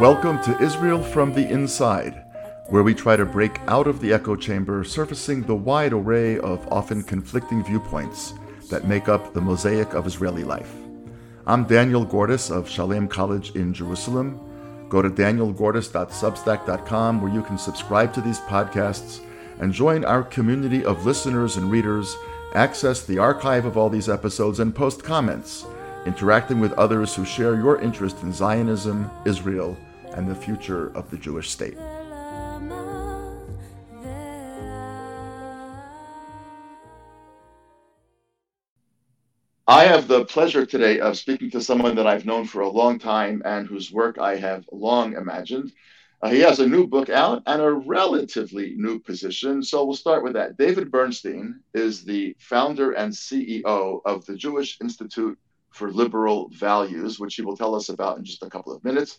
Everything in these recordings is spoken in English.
Welcome to Israel from the Inside, where we try to break out of the echo chamber, surfacing the wide array of often conflicting viewpoints that make up the mosaic of Israeli life. I'm Daniel Gordis of Shalem College in Jerusalem. Go to danielgordis.substack.com where you can subscribe to these podcasts and join our community of listeners and readers, access the archive of all these episodes, and post comments, interacting with others who share your interest in Zionism, Israel, and the future of the Jewish state. I have the pleasure today of speaking to someone that I've known for a long time and whose work I have long imagined. Uh, he has a new book out and a relatively new position. So we'll start with that. David Bernstein is the founder and CEO of the Jewish Institute for Liberal Values, which he will tell us about in just a couple of minutes.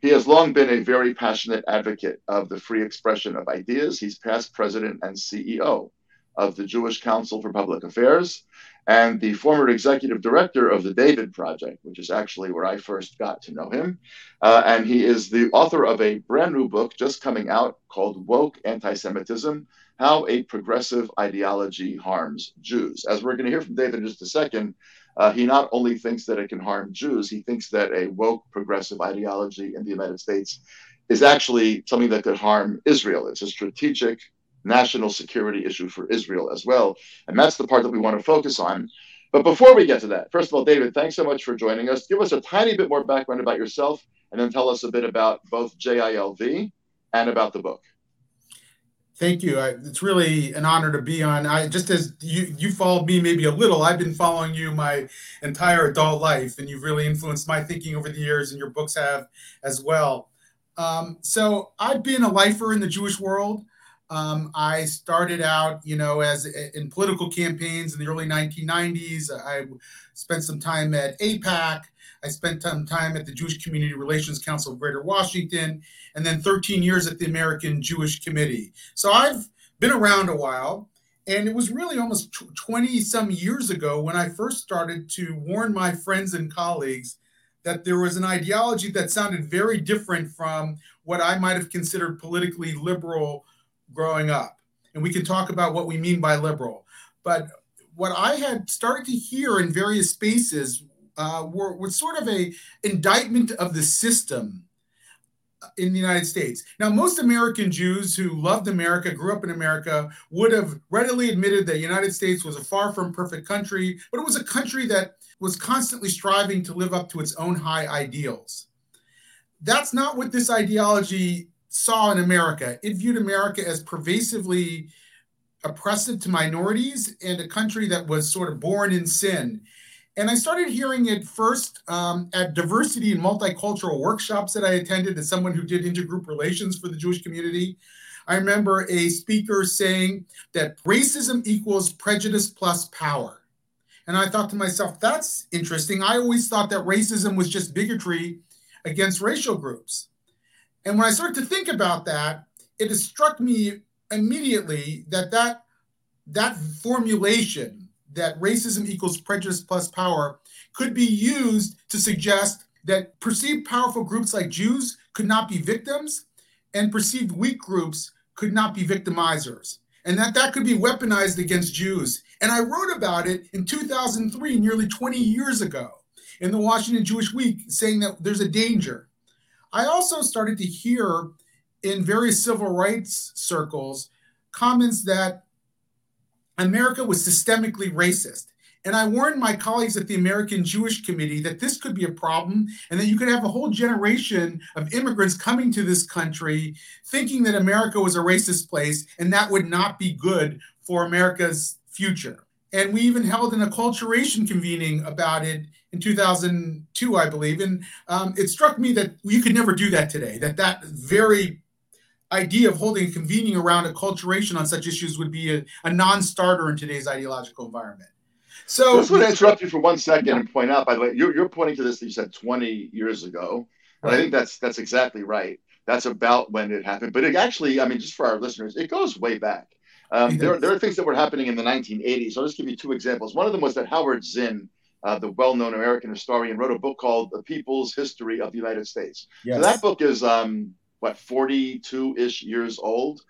He has long been a very passionate advocate of the free expression of ideas. He's past president and CEO of the Jewish Council for Public Affairs and the former executive director of the David Project, which is actually where I first got to know him. Uh, and he is the author of a brand new book just coming out called Woke Anti Semitism How a Progressive Ideology Harms Jews. As we're going to hear from David in just a second, uh, he not only thinks that it can harm Jews, he thinks that a woke progressive ideology in the United States is actually something that could harm Israel. It's a strategic national security issue for Israel as well. And that's the part that we want to focus on. But before we get to that, first of all, David, thanks so much for joining us. Give us a tiny bit more background about yourself and then tell us a bit about both JILV and about the book. Thank you. I, it's really an honor to be on. I just as you you followed me maybe a little. I've been following you my entire adult life, and you've really influenced my thinking over the years, and your books have as well. Um, so I've been a lifer in the Jewish world. Um, I started out, you know, as in political campaigns in the early 1990s. I spent some time at AIPAC. I spent some time at the Jewish Community Relations Council of Greater Washington, and then 13 years at the American Jewish Committee. So I've been around a while. And it was really almost 20 some years ago when I first started to warn my friends and colleagues that there was an ideology that sounded very different from what I might have considered politically liberal growing up. And we can talk about what we mean by liberal. But what I had started to hear in various spaces uh, were, was sort of a indictment of the system in the United States. Now, most American Jews who loved America, grew up in America, would have readily admitted that the United States was a far from perfect country, but it was a country that was constantly striving to live up to its own high ideals. That's not what this ideology saw in America. It viewed America as pervasively oppressive to minorities and a country that was sort of born in sin. And I started hearing it first um, at diversity and multicultural workshops that I attended as someone who did intergroup relations for the Jewish community. I remember a speaker saying that racism equals prejudice plus power. And I thought to myself, that's interesting. I always thought that racism was just bigotry against racial groups. And when I started to think about that, it struck me immediately that that, that formulation that racism equals prejudice plus power could be used to suggest that perceived powerful groups like Jews could not be victims and perceived weak groups could not be victimizers and that that could be weaponized against Jews. And I wrote about it in 2003, nearly 20 years ago, in the Washington Jewish Week, saying that there's a danger. I also started to hear in various civil rights circles comments that America was systemically racist. And I warned my colleagues at the American Jewish Committee that this could be a problem and that you could have a whole generation of immigrants coming to this country thinking that America was a racist place and that would not be good for America's future. And we even held an acculturation convening about it in 2002, I believe. And um, it struck me that you could never do that today, that that very idea of holding a convening around acculturation on such issues would be a, a non-starter in today's ideological environment. So I just want to interrupt you for one second and point out, by the way, you're, you're pointing to this, that you said 20 years ago. Right. I think that's that's exactly right. That's about when it happened. But it actually, I mean, just for our listeners, it goes way back. Um, there, there are things that were happening in the 1980s. I'll just give you two examples. One of them was that Howard Zinn, uh, the well-known American historian, wrote a book called "The People's History of the United States." Yes. So that book is um, what 42-ish years old,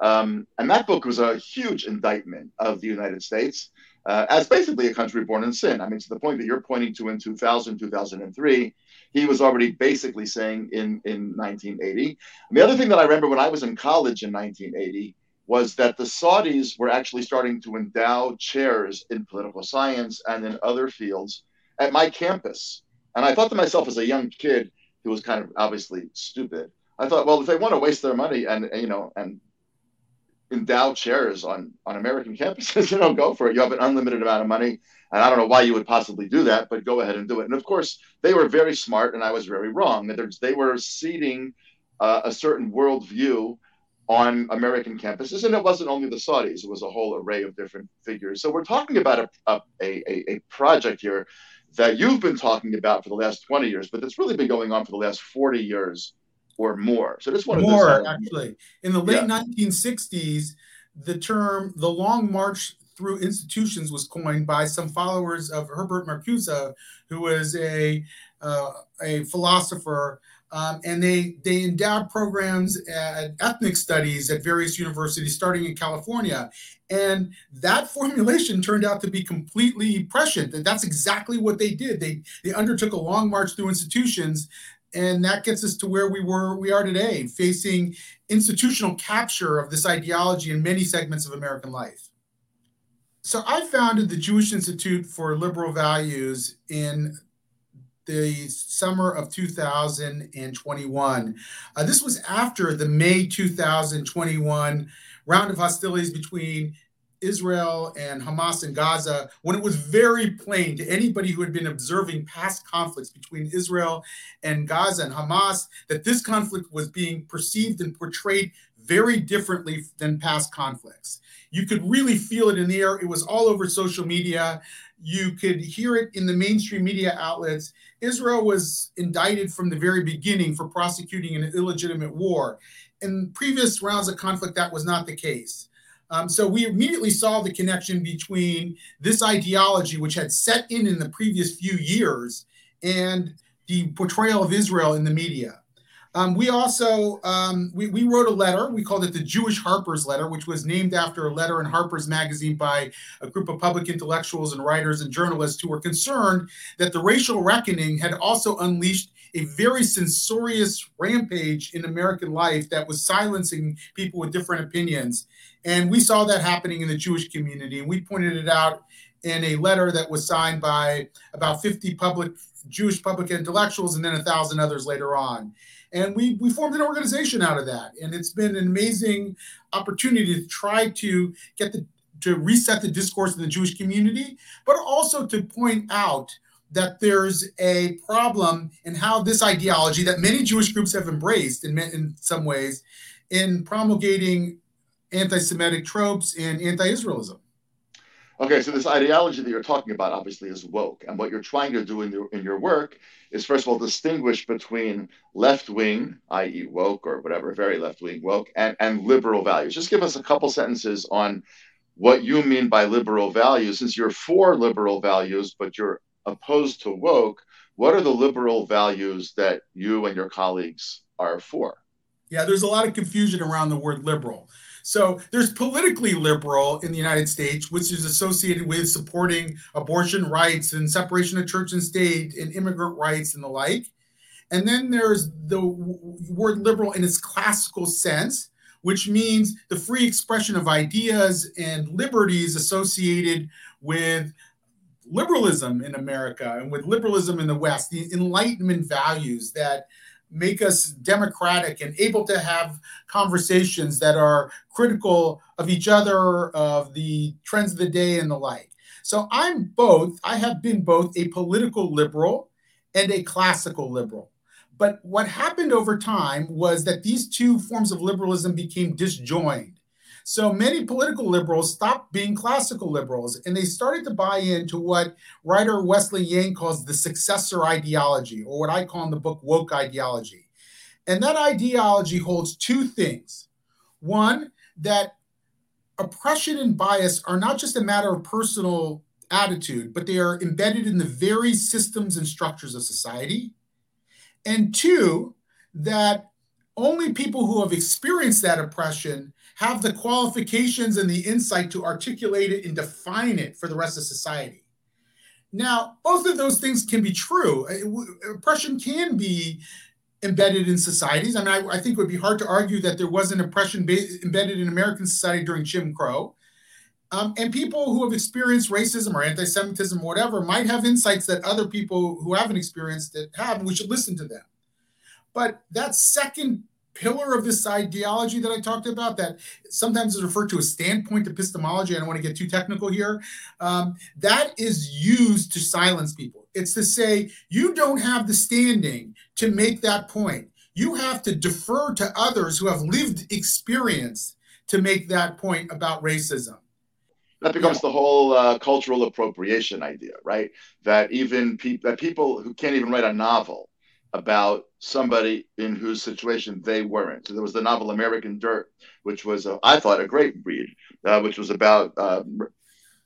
um, and that book was a huge indictment of the United States uh, as basically a country born in sin. I mean, to the point that you're pointing to in 2000, 2003, he was already basically saying in in 1980. And the other thing that I remember when I was in college in 1980 was that the Saudis were actually starting to endow chairs in political science and in other fields at my campus. And I thought to myself as a young kid who was kind of obviously stupid, I thought, well, if they want to waste their money and, and you know and endow chairs on on American campuses, you know, go for it. You have an unlimited amount of money, and I don't know why you would possibly do that, but go ahead and do it. And of course, they were very smart, and I was very wrong. They were seeding uh, a certain worldview on American campuses. And it wasn't only the Saudis, it was a whole array of different figures. So we're talking about a, a, a, a project here that you've been talking about for the last 20 years, but that's really been going on for the last 40 years or more. So this one more actually. In the late yeah. 1960s, the term the long march through institutions was coined by some followers of Herbert Marcuse, who was a uh, a philosopher um, and they they endowed programs at ethnic studies at various universities, starting in California. And that formulation turned out to be completely prescient. And that's exactly what they did. They they undertook a long march through institutions, and that gets us to where we were we are today, facing institutional capture of this ideology in many segments of American life. So I founded the Jewish Institute for Liberal Values in the summer of 2021. Uh, this was after the May 2021 round of hostilities between Israel and Hamas in Gaza, when it was very plain to anybody who had been observing past conflicts between Israel and Gaza and Hamas that this conflict was being perceived and portrayed very differently than past conflicts. You could really feel it in the air. It was all over social media. You could hear it in the mainstream media outlets. Israel was indicted from the very beginning for prosecuting an illegitimate war. In previous rounds of conflict, that was not the case. Um, so we immediately saw the connection between this ideology, which had set in in the previous few years, and the portrayal of Israel in the media. Um, we also um, we, we wrote a letter. We called it the Jewish Harper's Letter, which was named after a letter in Harper's Magazine by a group of public intellectuals and writers and journalists who were concerned that the racial reckoning had also unleashed a very censorious rampage in American life that was silencing people with different opinions. And we saw that happening in the Jewish community, and we pointed it out in a letter that was signed by about 50 public Jewish public intellectuals and then a thousand others later on. And we, we formed an organization out of that. And it's been an amazing opportunity to try to get the to reset the discourse in the Jewish community, but also to point out that there's a problem in how this ideology that many Jewish groups have embraced in, in some ways in promulgating anti-Semitic tropes and anti-Israelism. Okay, so this ideology that you're talking about obviously is woke, and what you're trying to do in your in your work is first of all distinguish between left wing, i.e., woke or whatever, very left wing woke, and and liberal values. Just give us a couple sentences on what you mean by liberal values, since you're for liberal values, but you're opposed to woke. What are the liberal values that you and your colleagues are for? Yeah, there's a lot of confusion around the word liberal. So there's politically liberal in the United States, which is associated with supporting abortion rights and separation of church and state and immigrant rights and the like. And then there's the word liberal in its classical sense, which means the free expression of ideas and liberties associated with liberalism in America and with liberalism in the West, the Enlightenment values that make us democratic and able to have conversations that are critical of each other, of the trends of the day, and the like. So I'm both, I have been both a political liberal and a classical liberal. But what happened over time was that these two forms of liberalism became disjoined. So many political liberals stopped being classical liberals and they started to buy into what writer Wesley Yang calls the successor ideology, or what I call in the book woke ideology. And that ideology holds two things. One, that oppression and bias are not just a matter of personal attitude, but they are embedded in the very systems and structures of society. And two, that only people who have experienced that oppression have the qualifications and the insight to articulate it and define it for the rest of society. Now, both of those things can be true. Uh, oppression can be embedded in societies. I mean, I, I think it would be hard to argue that there wasn't oppression embedded in American society during Jim Crow. Um, and people who have experienced racism or anti-Semitism, or whatever, might have insights that other people who haven't experienced it have, and we should listen to them. But that second pillar of this ideology that I talked about, that sometimes is referred to as standpoint epistemology. I don't want to get too technical here. Um, that is used to silence people. It's to say you don't have the standing to make that point. You have to defer to others who have lived experience to make that point about racism that becomes the whole uh, cultural appropriation idea, right? That even pe- that people who can't even write a novel about somebody in whose situation they weren't. So there was the novel American Dirt, which was a, I thought a great read, uh, which was about uh,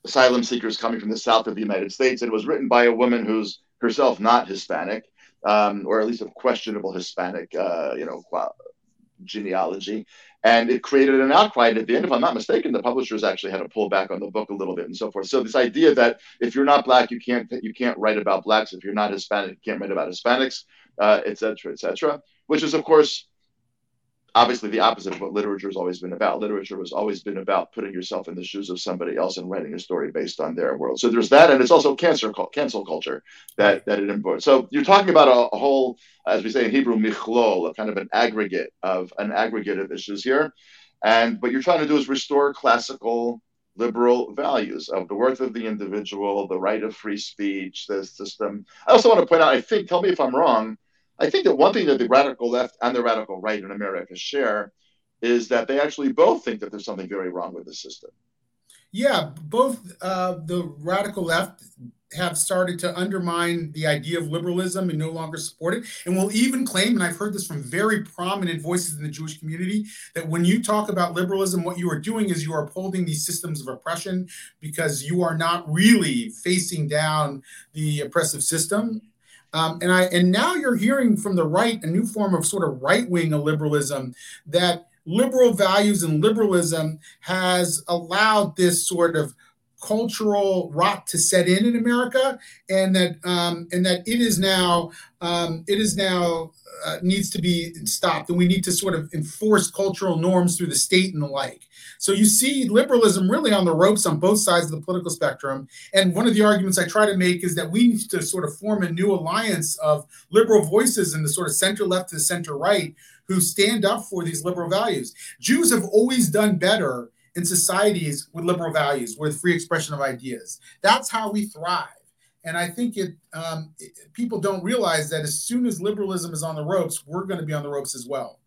asylum seekers coming from the south of the United States. It was written by a woman who's herself not Hispanic, um, or at least of questionable Hispanic, uh, you know, genealogy. And it created an outcry. And at the end, if I'm not mistaken, the publishers actually had to pull back on the book a little bit and so forth. So this idea that if you're not black, you can't you can't write about blacks. If you're not Hispanic, you can't write about Hispanics, uh, et cetera, et cetera. Which is, of course, obviously the opposite of what literature has always been about. Literature has always been about putting yourself in the shoes of somebody else and writing a story based on their world. So there's that, and it's also cancer cancel culture that that it imports. So you're talking about a, a, whole, as we say in Hebrew, michlol, a kind of an aggregate of an aggregate of issues here, and what you're trying to do is restore classical liberal values of the worth of the individual, the right of free speech, the system. I also want to point out, I think, tell me if I'm wrong I think that one thing that the radical left and the radical right in America share is that they actually both think that there's something very wrong with the system. Yeah, both uh, the radical left have started to undermine the idea of liberalism and no longer support it. And will even claim, and I've heard this from very prominent voices in the Jewish community, that when you talk about liberalism, what you are doing is you are upholding these systems of oppression because you are not really facing down the oppressive system. Um, and I and now you're hearing from the right a new form of sort of right wing liberalism that liberal values and liberalism has allowed this sort of cultural rot to set in in America, and that um, and that it is now um, it is now uh, needs to be stopped, and we need to sort of enforce cultural norms through the state and the like. So you see liberalism really on the ropes on both sides of the political spectrum. And one of the arguments I try to make is that we need to sort of form a new alliance of liberal voices in the sort of center left to center right who stand up for these liberal values. Jews have always done better in societies with liberal values, with free expression of ideas. That's how we thrive. And I think it, um, it, people don't realize that as soon as liberalism is on the ropes, we're going to be on the ropes as well.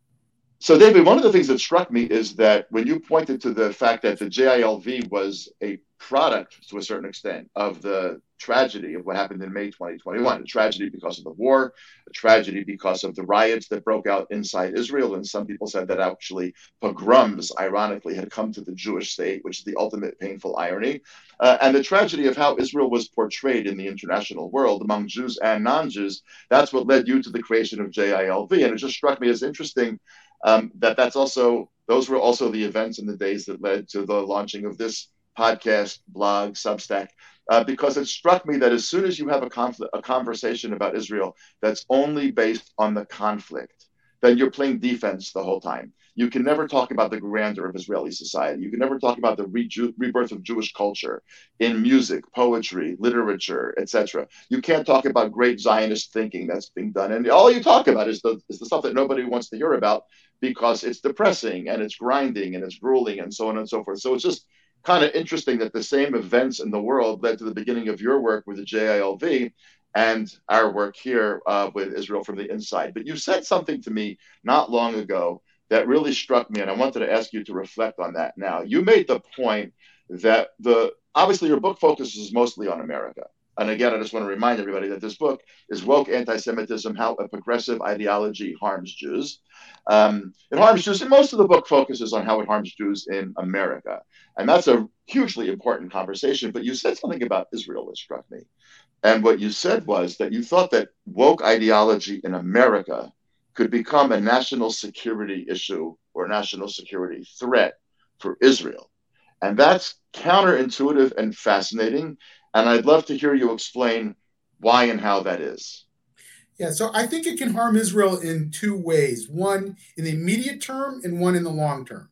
So, David, one of the things that struck me is that when you pointed to the fact that the JILV was a product to a certain extent of the tragedy of what happened in May 2021, a tragedy because of the war, a tragedy because of the riots that broke out inside Israel. And some people said that actually pogroms, ironically, had come to the Jewish state, which is the ultimate painful irony. Uh, and the tragedy of how Israel was portrayed in the international world among Jews and non Jews, that's what led you to the creation of JILV. And it just struck me as interesting um, that that's also those were also the events and the days that led to the launching of this podcast, blog, Substack, uh, because it struck me that as soon as you have a conflict, a conversation about Israel that's only based on the conflict, then you're playing defense the whole time. You can never talk about the grandeur of Israeli society. You can never talk about the re- rebirth of Jewish culture in music, poetry, literature, etc. You can't talk about great Zionist thinking that's being done, and all you talk about is the is the stuff that nobody wants to hear about because it's depressing and it's grinding and it's grueling and so on and so forth. So it's just kind of interesting that the same events in the world led to the beginning of your work with the JILV and our work here uh, with Israel from the inside. But you said something to me not long ago that really struck me, and I wanted to ask you to reflect on that now. You made the point that the obviously your book focuses mostly on America. And again, I just want to remind everybody that this book is Woke Anti Semitism How a Progressive Ideology Harms Jews. Um, it harms Jews, and most of the book focuses on how it harms Jews in America. And that's a hugely important conversation. But you said something about Israel that struck me. And what you said was that you thought that woke ideology in America could become a national security issue or a national security threat for Israel. And that's counterintuitive and fascinating. And I'd love to hear you explain why and how that is. Yeah, so I think it can harm Israel in two ways one in the immediate term and one in the long term.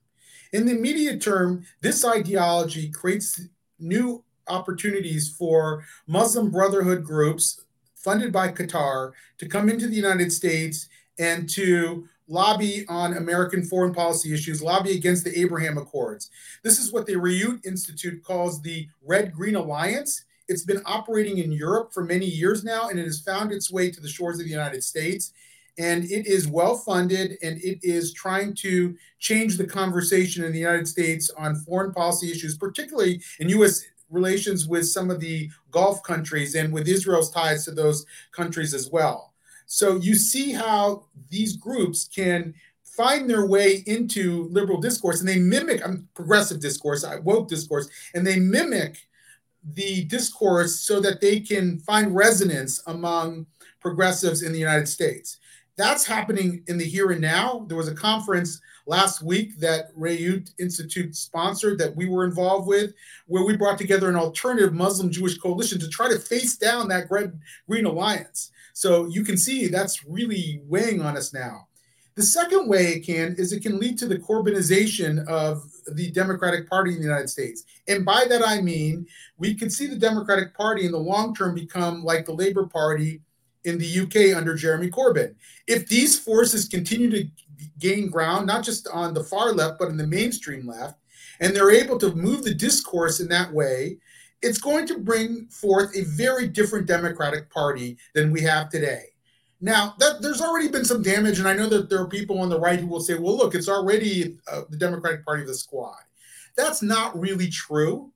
In the immediate term, this ideology creates new opportunities for Muslim Brotherhood groups funded by Qatar to come into the United States and to lobby on American foreign policy issues, lobby against the Abraham Accords. This is what the Reut Institute calls the Red Green Alliance. It's been operating in Europe for many years now, and it has found its way to the shores of the United States. And it is well funded and it is trying to change the conversation in the United States on foreign policy issues, particularly in U.S. relations with some of the Gulf countries and with Israel's ties to those countries as well. So you see how these groups can find their way into liberal discourse and they mimic um, progressive discourse, woke discourse, and they mimic the discourse so that they can find resonance among progressives in the United States. That's happening in the here and now. There was a conference last week that Reut Institute sponsored that we were involved with, where we brought together an alternative Muslim Jewish coalition to try to face down that Green Alliance. So you can see that's really weighing on us now. The second way it can is it can lead to the Corbynization of the Democratic Party in the United States. And by that I mean we could see the Democratic Party in the long term become like the Labour Party in the UK under Jeremy Corbyn. If these forces continue to gain ground, not just on the far left, but in the mainstream left, and they're able to move the discourse in that way, it's going to bring forth a very different Democratic Party than we have today. Now, that, there's already been some damage, and I know that there are people on the right who will say, well, look, it's already uh, the Democratic Party of the squad. That's not really true.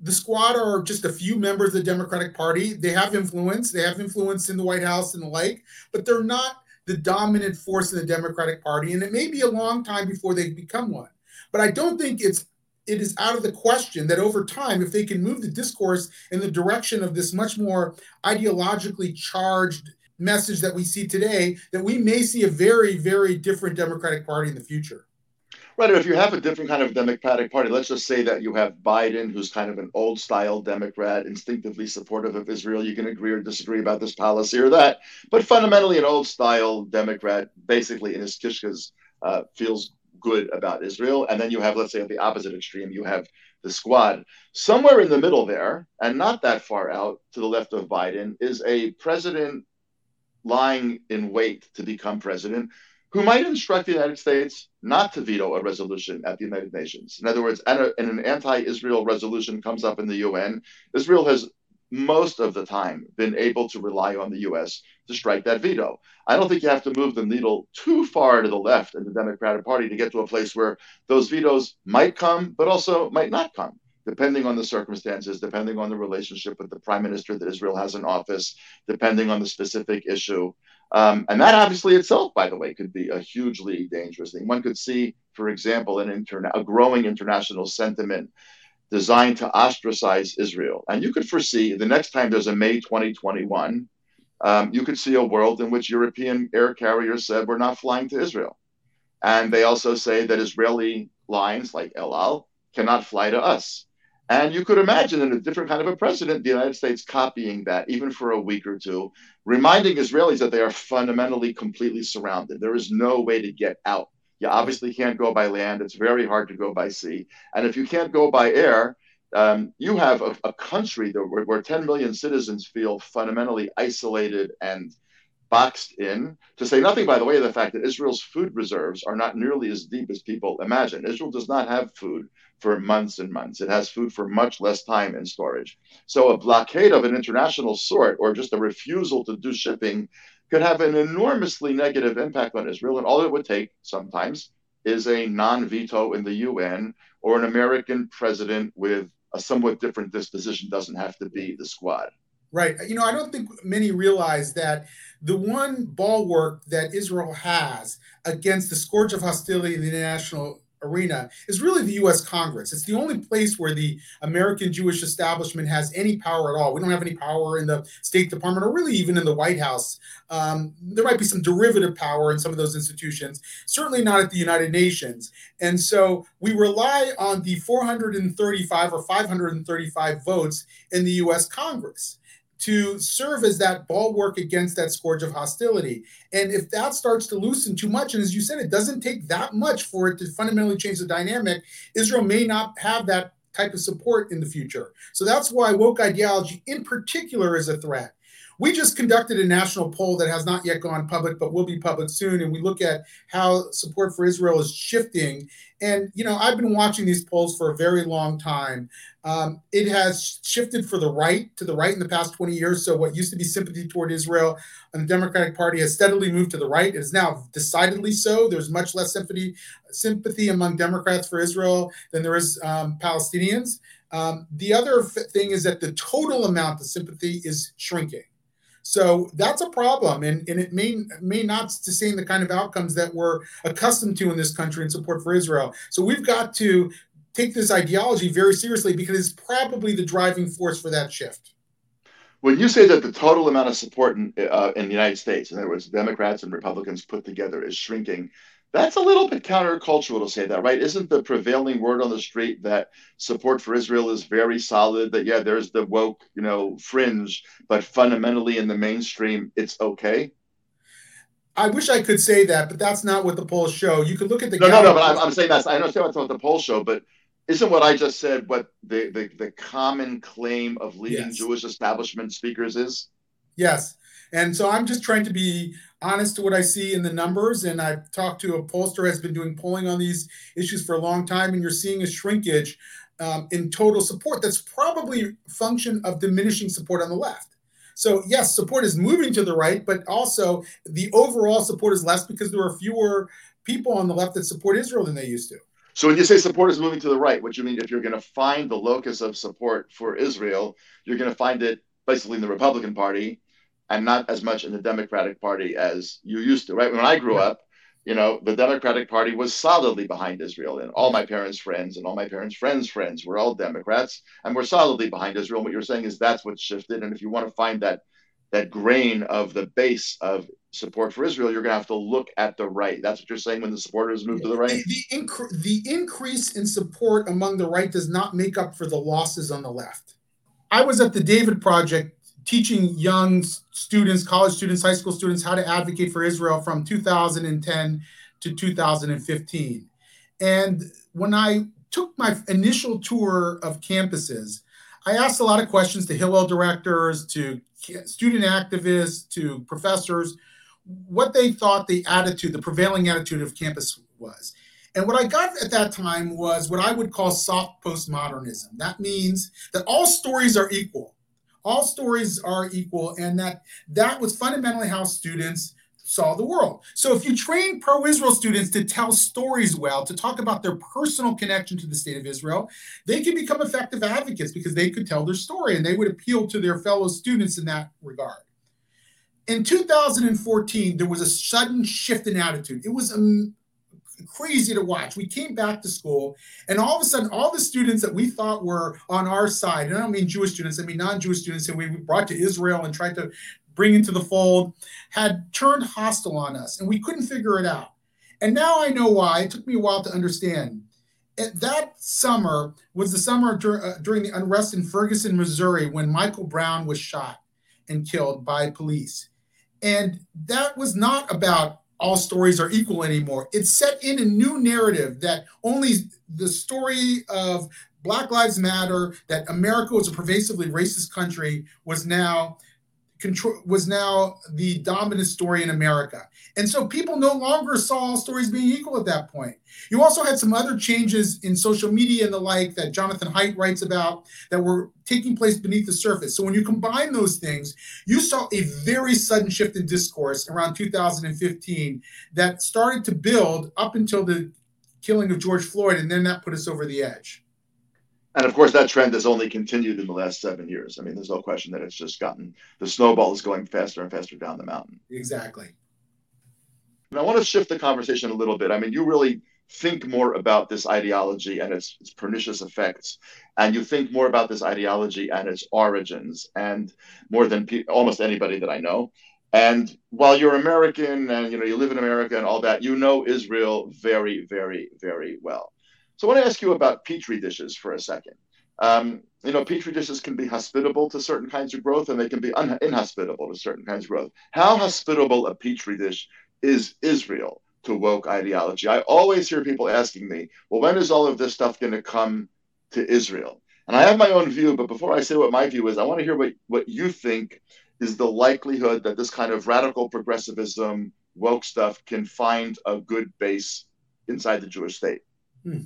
The squad are just a few members of the Democratic Party. They have influence, they have influence in the White House and the like, but they're not the dominant force in the Democratic Party, and it may be a long time before they become one. But I don't think it's it is out of the question that over time, if they can move the discourse in the direction of this much more ideologically charged message that we see today, that we may see a very, very different Democratic Party in the future. Right. If you have a different kind of Democratic Party, let's just say that you have Biden, who's kind of an old style Democrat, instinctively supportive of Israel. You can agree or disagree about this policy or that, but fundamentally an old style Democrat, basically in his kishkas, uh, feels good about Israel. And then you have, let's say, at the opposite extreme, you have the squad. Somewhere in the middle there, and not that far out to the left of Biden, is a president lying in wait to become president who might instruct the United States not to veto a resolution at the United Nations. In other words, and an anti Israel resolution comes up in the UN, Israel has most of the time been able to rely on the US to strike that veto. I don't think you have to move the needle too far to the left in the Democratic Party to get to a place where those vetoes might come, but also might not come, depending on the circumstances, depending on the relationship with the prime minister that Israel has in office, depending on the specific issue. Um, and that obviously itself, by the way, could be a hugely dangerous thing. One could see, for example, an interna- a growing international sentiment designed to ostracize Israel. And you could foresee the next time there's a May 2021, um, you could see a world in which European air carriers said, we're not flying to Israel. And they also say that Israeli lines like El Al cannot fly to us. And you could imagine in a different kind of a precedent, the United States copying that, even for a week or two, reminding Israelis that they are fundamentally completely surrounded. There is no way to get out you obviously can't go by land. It's very hard to go by sea. And if you can't go by air, um, you have a, a country that, where, where 10 million citizens feel fundamentally isolated and boxed in, to say nothing, by the way, of the fact that Israel's food reserves are not nearly as deep as people imagine. Israel does not have food for months and months. It has food for much less time in storage. So a blockade of an international sort or just a refusal to do shipping could have an enormously negative impact on Israel. And all it would take sometimes is a non veto in the UN, or an American president with a somewhat different disposition doesn't have to be the squad. Right. You know, I don't think many realize that the one bulwark that Israel has against the scourge of hostility in the international arena is really the US Congress. It's the only place where the American Jewish establishment has any power at all. We don't have any power in the State Department or really even in the White House. Um, there might be some derivative power in some of those institutions, certainly not at the United Nations. And so we rely on the 435 or 535 votes in the US Congress to serve as that bulwark against that scourge of hostility. And if that starts to loosen too much, and as you said, it doesn't take that much for it to fundamentally change the dynamic, Israel may not have that type of support in the future. So that's why woke ideology in particular is a threat. We just conducted a national poll that has not yet gone public, but will be public soon. And we look at how support for Israel is shifting. And, you know, I've been watching these polls for a very long time. Um, it has shifted for the right to the right in the past 20 years. So, what used to be sympathy toward Israel and the Democratic Party has steadily moved to the right. It is now decidedly so. There's much less sympathy sympathy among Democrats for Israel than there is um, Palestinians. Um, the other f- thing is that the total amount of sympathy is shrinking. So that's a problem, and, and it may may not sustain the kind of outcomes that we're accustomed to in this country in support for Israel. So we've got to take this ideology very seriously because it's probably the driving force for that shift. When you say that the total amount of support in, uh, in the United States, in other words, Democrats and Republicans put together, is shrinking, that's a little bit countercultural to say that, right? Isn't the prevailing word on the street that support for Israel is very solid? That yeah, there's the woke, you know, fringe, but fundamentally in the mainstream, it's okay. I wish I could say that, but that's not what the polls show. You could look at the no, no, no. But I'm, I'm saying that's I understand what the polls show, but isn't what I just said what the, the, the common claim of leading yes. Jewish establishment speakers is? Yes. And so I'm just trying to be honest to what I see in the numbers. And I've talked to a pollster has been doing polling on these issues for a long time, and you're seeing a shrinkage um, in total support. That's probably function of diminishing support on the left. So yes, support is moving to the right, but also the overall support is less because there are fewer people on the left that support Israel than they used to. So when you say support is moving to the right, what you mean if you're going to find the locus of support for Israel, you're going to find it basically in the Republican Party and not as much in the Democratic Party as you used to, right? When I grew up, you know, the Democratic Party was solidly behind Israel, and all my parents' friends and all my parents' friends' friends were all Democrats, and we're solidly behind Israel. And what you're saying is that's what shifted, and if you want to find that that grain of the base of support for Israel, you're going to have to look at the right. That's what you're saying when the supporters move to the right. The, the, inc- the increase in support among the right does not make up for the losses on the left. I was at the David Project teaching young students, college students, high school students how to advocate for Israel from 2010 to 2015. And when I took my initial tour of campuses, I asked a lot of questions to Hillel directors, to student activists, to professors, what they thought the attitude, the prevailing attitude of campus was. And what I got at that time was what I would call soft postmodernism. That means that all stories are equal all stories are equal and that that was fundamentally how students saw the world. So if you train pro-Israel students to tell stories well, to talk about their personal connection to the state of Israel, they can become effective advocates because they could tell their story and they would appeal to their fellow students in that regard. In 2014, there was a sudden shift in attitude. It was um, crazy to watch. We came back to school, and all of a sudden, all the students that we thought were on our side, and I don't mean Jewish students, I mean non Jewish students that we brought to Israel and tried to bring into the fold, had turned hostile on us, and we couldn't figure it out. And now I know why. It took me a while to understand. That summer was the summer dur- uh, during the unrest in Ferguson, Missouri, when Michael Brown was shot and killed by police. And that was not about all stories are equal anymore. It set in a new narrative that only the story of Black Lives Matter, that America was a pervasively racist country, was now control was now the dominant story in America. And so people no longer saw stories being equal at that point. You also had some other changes in social media and the like that Jonathan Haidt writes about that were taking place beneath the surface. So when you combine those things, you saw a very sudden shift in discourse around 2015 that started to build up until the killing of George Floyd, and then that put us over the edge. And of course, that trend has only continued in the last seven years. I mean, there's no question that it's just gotten the snowball is going faster and faster down the mountain. Exactly. And I want to shift the conversation a little bit. I mean, you really think more about this ideology and its, its, pernicious effects, and you think more about this ideology and its origins, and more than pe- almost anybody that I know. And while you're American and you know you live in America and all that, you know Israel very, very, very well. So I want to ask you about petri dishes for a second. Um, you know, petri dishes can be hospitable to certain kinds of growth, and they can be un- inhospitable to certain kinds of growth. How hospitable a petri dish is Israel? to woke ideology. I always hear people asking me, well, when is all of this stuff going to come to Israel? And I have my own view, but before I say what my view is, I want to hear what, what you think is the likelihood that this kind of radical progressivism, woke stuff can find a good base inside the Jewish state. Hmm.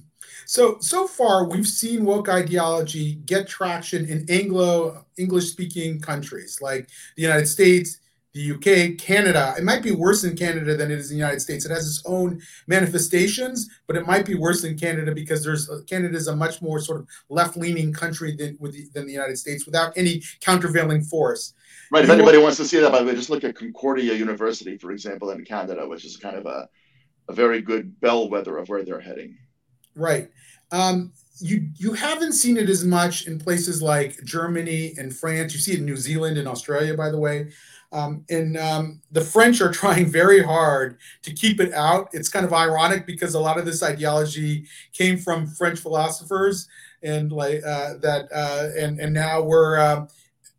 So so far, we've seen woke ideology get traction in Anglo English speaking countries like the United States, the UK, Canada. It might be worse in Canada than it is in the United States. It has its own manifestations, but it might be worse in Canada because there's Canada is a much more sort of left-leaning country than the, than the United States without any countervailing force. Right. If anybody wants to see that, by the way, just look at Concordia University, for example, in Canada, which is kind of a, a very good bellwether of where they're heading. Right. Um, you you haven't seen it as much in places like Germany and France. You see it in New Zealand and Australia, by the way. Um, and um, the French are trying very hard to keep it out. It's kind of ironic because a lot of this ideology came from French philosophers, and like uh, that, uh, and and now we're uh,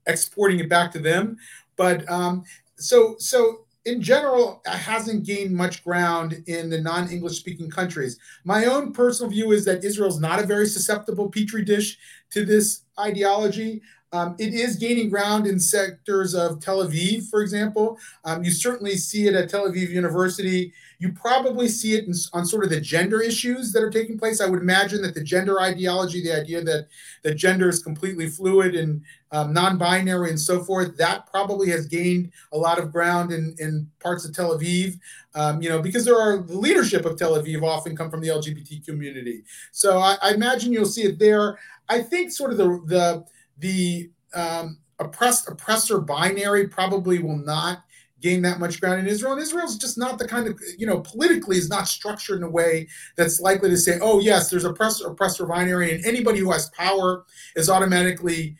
exporting it back to them. But um, so so in general, it hasn't gained much ground in the non-English speaking countries. My own personal view is that Israel's not a very susceptible petri dish to this ideology. Um, it is gaining ground in sectors of Tel Aviv, for example. Um, you certainly see it at Tel Aviv University. You probably see it in, on sort of the gender issues that are taking place. I would imagine that the gender ideology, the idea that that gender is completely fluid and um, non-binary and so forth, that probably has gained a lot of ground in, in parts of Tel Aviv. Um, you know, because there are the leadership of Tel Aviv often come from the LGBT community. So I, I imagine you'll see it there. I think sort of the the the um, oppressed oppressor binary probably will not gain that much ground in Israel. And Israel's just not the kind of, you know, politically is not structured in a way that's likely to say, oh, yes, there's a oppressor, oppressor binary, and anybody who has power is automatically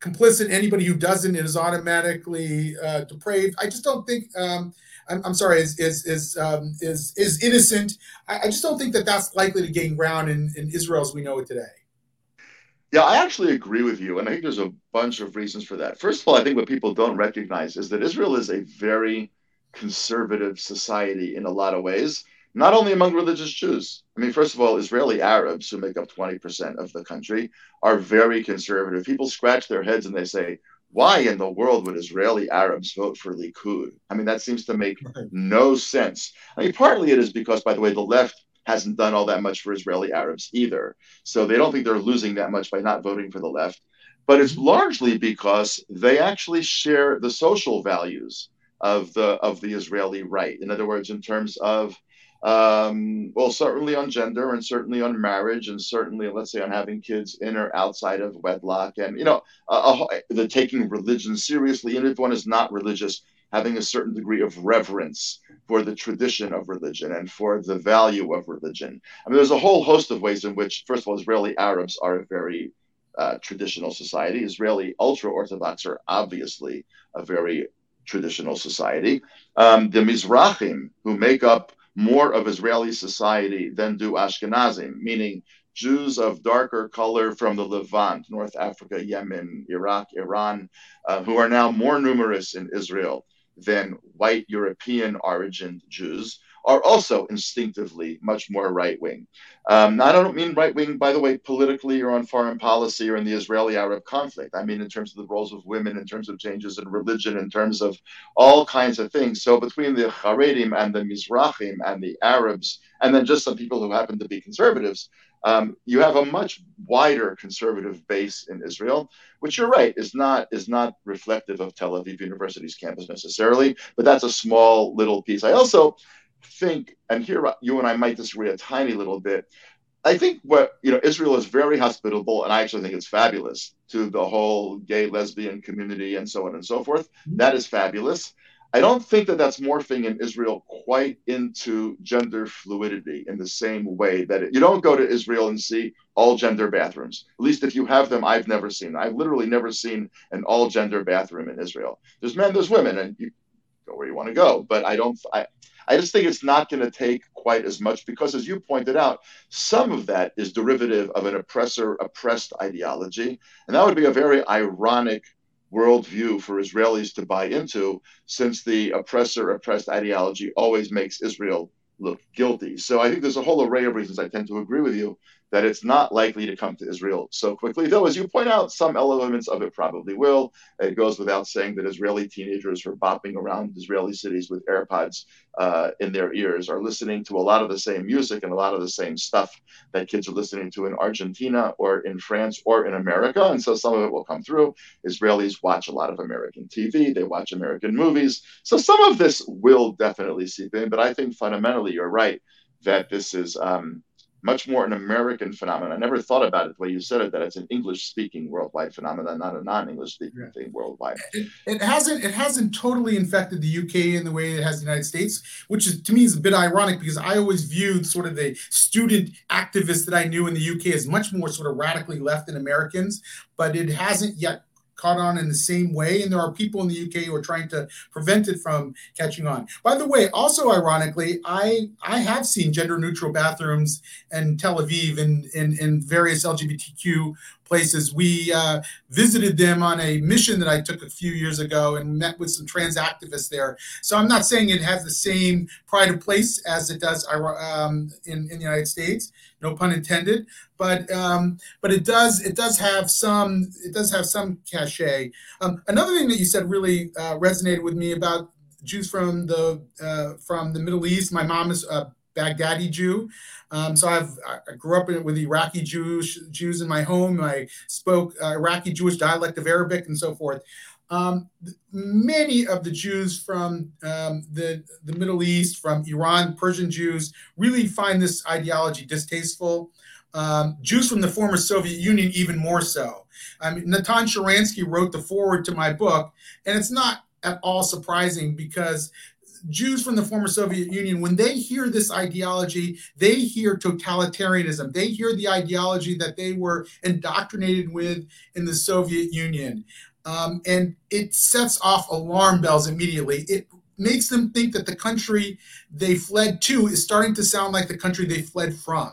complicit. Anybody who doesn't is automatically uh, depraved. I just don't think. Um, I'm, I'm, sorry, is is is um, is, is innocent. I, I, just don't think that that's likely to gain ground in, in Israel as we know it today. Yeah, I actually agree with you. And I think there's a bunch of reasons for that. First of all, I think what people don't recognize is that Israel is a very conservative society in a lot of ways, not only among religious Jews. I mean, first of all, Israeli Arabs, who make up 20% of the country, are very conservative. People scratch their heads and they say, why in the world would Israeli Arabs vote for Likud? I mean, that seems to make no sense. I mean, partly it is because, by the way, the left hasn't done all that much for Israeli Arabs either. So they don't think they're losing that much by not voting for the left. But it's largely because they actually share the social values of the of the Israeli right. In other words, in terms of um, well, certainly on gender and certainly on marriage and certainly, let's say, on having kids in or outside of wedlock and, you know, uh, uh, the taking religion seriously. And if one is not religious, having a certain degree of reverence for the tradition of religion and for the value of religion. I mean, there's a whole host of ways in which, first of all, Israeli Arabs are a very uh, traditional society. Israeli ultra Orthodox are obviously a very traditional society. Um, the Mizrahim, who make up more of Israeli society than do Ashkenazim, meaning Jews of darker color from the Levant, North Africa, Yemen, Iraq, Iran, uh, who are now more numerous in Israel than white European origin Jews are also instinctively much more right wing. Um, I don't mean right wing, by the way, politically or on foreign policy or in the Israeli Arab conflict. I mean in terms of the roles of women, in terms of changes in religion, in terms of all kinds of things. So between the Haredim and the Mizrahim and the Arabs, and then just some people who happen to be conservatives, um, you have a much wider conservative base in Israel, which you're right is not is not reflective of Tel Aviv University's campus necessarily, but that's a small little piece. I also think, and here you and I might disagree a tiny little bit. I think what you know, Israel is very hospitable, and I actually think it's fabulous to the whole gay lesbian community and so on and so forth. Mm-hmm. That is fabulous. I don't think that that's morphing in Israel quite into gender fluidity in the same way that it, you don't go to Israel and see all gender bathrooms. At least if you have them, I've never seen. I've literally never seen an all gender bathroom in Israel. There's men, there's women, and you go where you want to go. But I don't. I, I just think it's not going to take quite as much because, as you pointed out, some of that is derivative of an oppressor oppressed ideology. And that would be a very ironic worldview for Israelis to buy into, since the oppressor oppressed ideology always makes Israel look guilty. So I think there's a whole array of reasons I tend to agree with you that it's not likely to come to Israel so quickly. Though, as you point out, some elements of it probably will. It goes without saying that Israeli teenagers who are bopping around Israeli cities with AirPods uh, in their ears are listening to a lot of the same music and a lot of the same stuff that kids are listening to in Argentina or in France or in America. And so some of it will come through. Israelis watch a lot of American TV, they watch American movies. So some of this will definitely seep in. But I think fundamentally, you're right that this is. Um, much more an American phenomenon. I never thought about it the way you said it, that it's an English speaking worldwide phenomenon, not a non English speaking yeah. thing worldwide. It, it, hasn't it hasn't totally infected the UK in the way it has the United States, which is to me is a bit ironic because I always viewed sort of the student activists that I knew in the UK as much more sort of radically left than Americans, but it hasn't yet caught on in the same way. And there are people in the UK who are trying to prevent it from catching on. By the way, also ironically, I I have seen gender neutral bathrooms in Tel Aviv and in, in, various LGBTQ places. We uh, visited them on a mission that I took a few years ago and met with some trans activists there. So I'm not saying it has the same pride of place as it does um, in, in the United States, no pun intended. But um, but it does it does have some it does have some cachet. Um, another thing that you said really uh, resonated with me about Jews from the uh, from the Middle East. My mom is a Baghdadi Jew. Um, so I've I grew up with Iraqi Jews Jews in my home. I spoke uh, Iraqi Jewish dialect of Arabic and so forth. Um, many of the Jews from um, the, the Middle East, from Iran, Persian Jews, really find this ideology distasteful. Um, Jews from the former Soviet Union, even more so. I mean, Natan Sharansky wrote the foreword to my book, and it's not at all surprising because Jews from the former Soviet Union, when they hear this ideology, they hear totalitarianism. They hear the ideology that they were indoctrinated with in the Soviet Union. Um, and it sets off alarm bells immediately. It makes them think that the country they fled to is starting to sound like the country they fled from.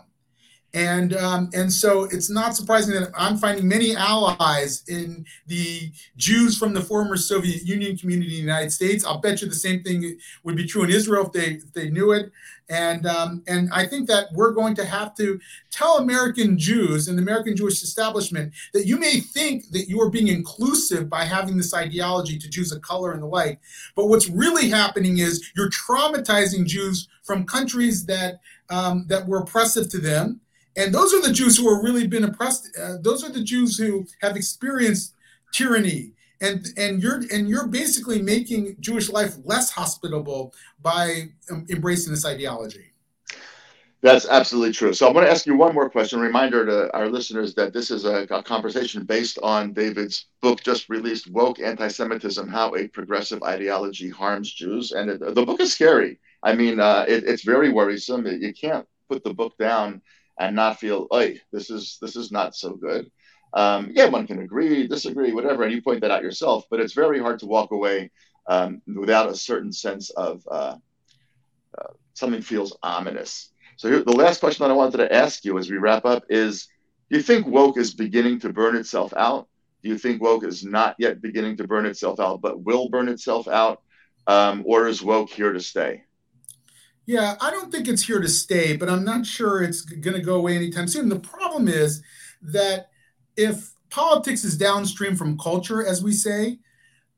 And um, and so it's not surprising that I'm finding many allies in the Jews from the former Soviet Union community in the United States. I'll bet you the same thing would be true in Israel if they if they knew it. And um, and I think that we're going to have to tell American Jews and the American Jewish establishment that you may think that you are being inclusive by having this ideology to Jews of color and the like, but what's really happening is you're traumatizing Jews from countries that um, that were oppressive to them and those are the Jews who have really been oppressed. Uh, those are the Jews who have experienced tyranny. And, and you're and you're basically making Jewish life less hospitable by um, embracing this ideology. That's absolutely true. So I'm going to ask you one more question. Reminder to our listeners that this is a, a conversation based on David's book just released, "Woke Anti-Semitism: How a Progressive Ideology Harms Jews." And it, the book is scary. I mean, uh, it, it's very worrisome. You can't put the book down and not feel, oh, this is this is not so good. Um, yeah, one can agree, disagree, whatever, and you point that out yourself. But it's very hard to walk away um, without a certain sense of uh, uh, something feels ominous. So here, the last question that I wanted to ask you as we wrap up is: Do you think woke is beginning to burn itself out? Do you think woke is not yet beginning to burn itself out, but will burn itself out, um, or is woke here to stay? Yeah, I don't think it's here to stay, but I'm not sure it's going to go away anytime soon. The problem is that if politics is downstream from culture, as we say,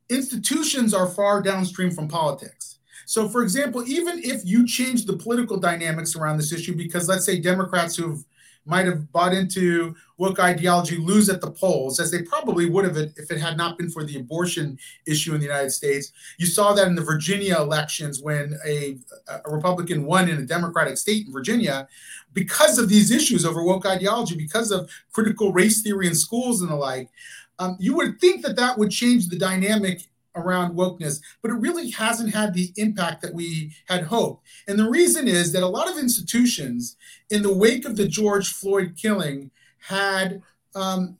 institutions are far downstream from politics. So, for example, even if you change the political dynamics around this issue, because let's say Democrats who've might have bought into woke ideology lose at the polls, as they probably would have if it had not been for the abortion issue in the United States. You saw that in the Virginia elections when a, a Republican won in a Democratic state in Virginia because of these issues over woke ideology, because of critical race theory in schools and the like. Um, you would think that that would change the dynamic around wokeness, but it really hasn't had the impact that we had hoped. And the reason is that a lot of institutions, in the wake of the George Floyd killing, had um,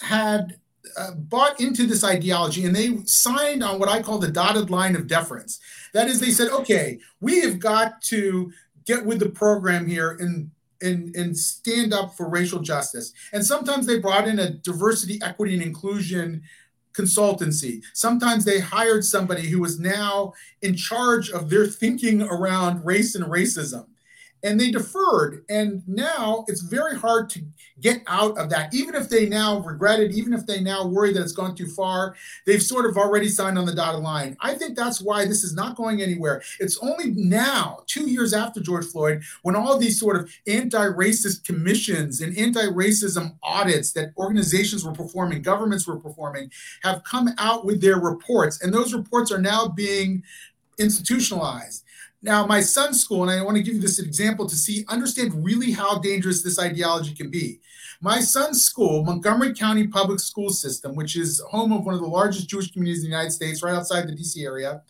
had uh, bought into this ideology and they signed on what I call the dotted line of deference. That is, they said, okay, we have got to get with the program here and and, and stand up for racial justice. And sometimes they brought in a diversity, equity, and inclusion consultancy. Sometimes they hired somebody who was now in charge of their thinking around race and racism and they deferred. And now it's very hard to get out of that. Even if they now regret it, even if they now worry that it's gone too far, they've sort of already signed on the dotted line. I think that's why this is not going anywhere. It's only now, two years after George Floyd, when all these sort of anti racist commissions and anti racism audits that organizations were performing, governments were performing, have come out with their reports. And those reports are now being institutionalized. Now, my son's school, and I want to give you this example to see, understand really how dangerous this ideology can be. My son's school, Montgomery County Public School System, which is home of one of the largest Jewish communities in the United States, right outside the DC area.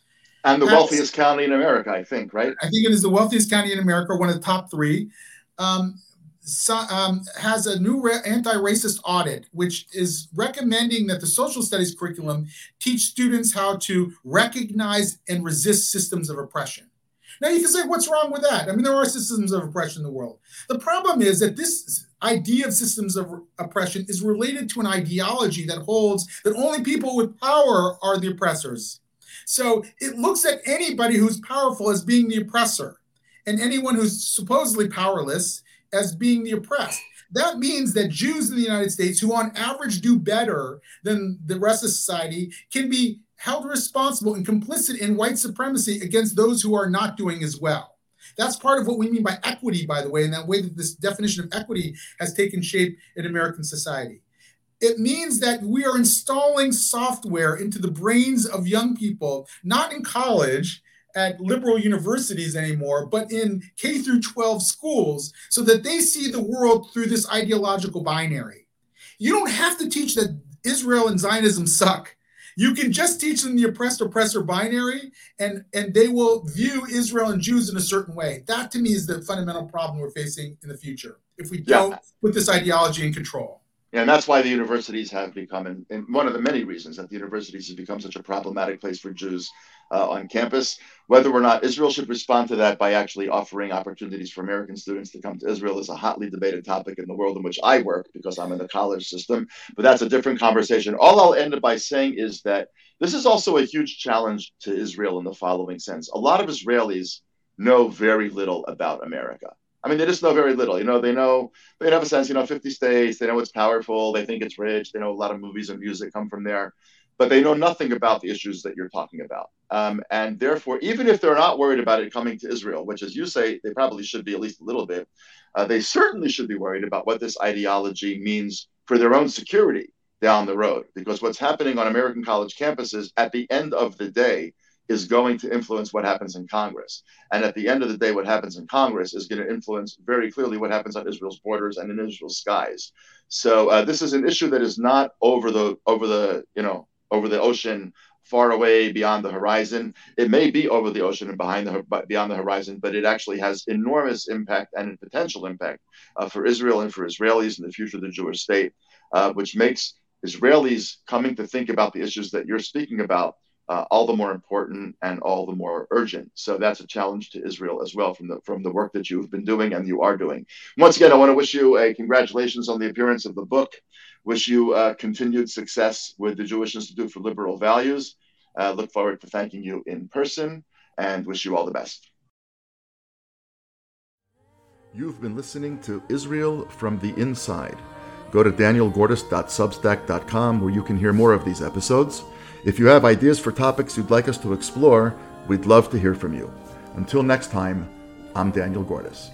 And the has, wealthiest county in America, I think, right? I think it is the wealthiest county in America, one of the top three. Um, so, um, has a new ra- anti-racist audit, which is recommending that the social studies curriculum teach students how to recognize and resist systems of oppression. Now you can say, what's wrong with that? I mean, there are systems of oppression in the world. The problem is that this idea of systems of oppression is related to an ideology that holds that only people with power are the oppressors. So it looks at anybody who's powerful as being the oppressor, and anyone who's supposedly powerless as being the oppressed. That means that Jews in the United States, who on average do better than the rest of society, can be held responsible and complicit in white supremacy against those who are not doing as well. That's part of what we mean by equity, by the way, and that way that this definition of equity has taken shape in American society. It means that we are installing software into the brains of young people, not in college at liberal universities anymore, but in K through 12 schools, so that they see the world through this ideological binary. You don't have to teach that Israel and Zionism suck. You can just teach them the oppressed oppressor binary, and and they will view Israel and Jews in a certain way. That to me is the fundamental problem we're facing in the future if we don't put this ideology in control. Yeah, and that's why the universities have become, and, and one of the many reasons that the universities have become such a problematic place for Jews uh, on campus. Whether or not Israel should respond to that by actually offering opportunities for American students to come to Israel is a hotly debated topic in the world in which I work because I'm in the college system. But that's a different conversation. All I'll end by saying is that this is also a huge challenge to Israel in the following sense. A lot of Israelis know very little about America. I mean, they just know very little. You know, they know they have a sense. You know, 50 states. They know it's powerful. They think it's rich. They know a lot of movies and music come from there, but they know nothing about the issues that you're talking about. Um, and therefore, even if they're not worried about it coming to Israel, which, as you say, they probably should be at least a little bit, uh, they certainly should be worried about what this ideology means for their own security down the road. Because what's happening on American college campuses at the end of the day is going to influence what happens in Congress. And at the end of the day, what happens in Congress is going to influence very clearly what happens on Israel's borders and in Israel's skies. So uh, this is an issue that is not over the over the you know over the ocean far away beyond the horizon. It may be over the ocean and behind the beyond the horizon, but it actually has enormous impact and potential impact uh, for Israel and for Israelis in the future of the Jewish state, uh, which makes Israelis coming to think about the issues that you're speaking about uh, all the more important and all the more urgent. So that's a challenge to Israel as well from the from the work that you've been doing and you are doing. Once again, I want to wish you a congratulations on the appearance of the book. Wish you uh, continued success with the Jewish Institute for Liberal Values. Uh, look forward to thanking you in person and wish you all the best. You've been listening to Israel from the Inside. Go to danielgordis.substack.com where you can hear more of these episodes. If you have ideas for topics you'd like us to explore, we'd love to hear from you. Until next time, I'm Daniel Gordis.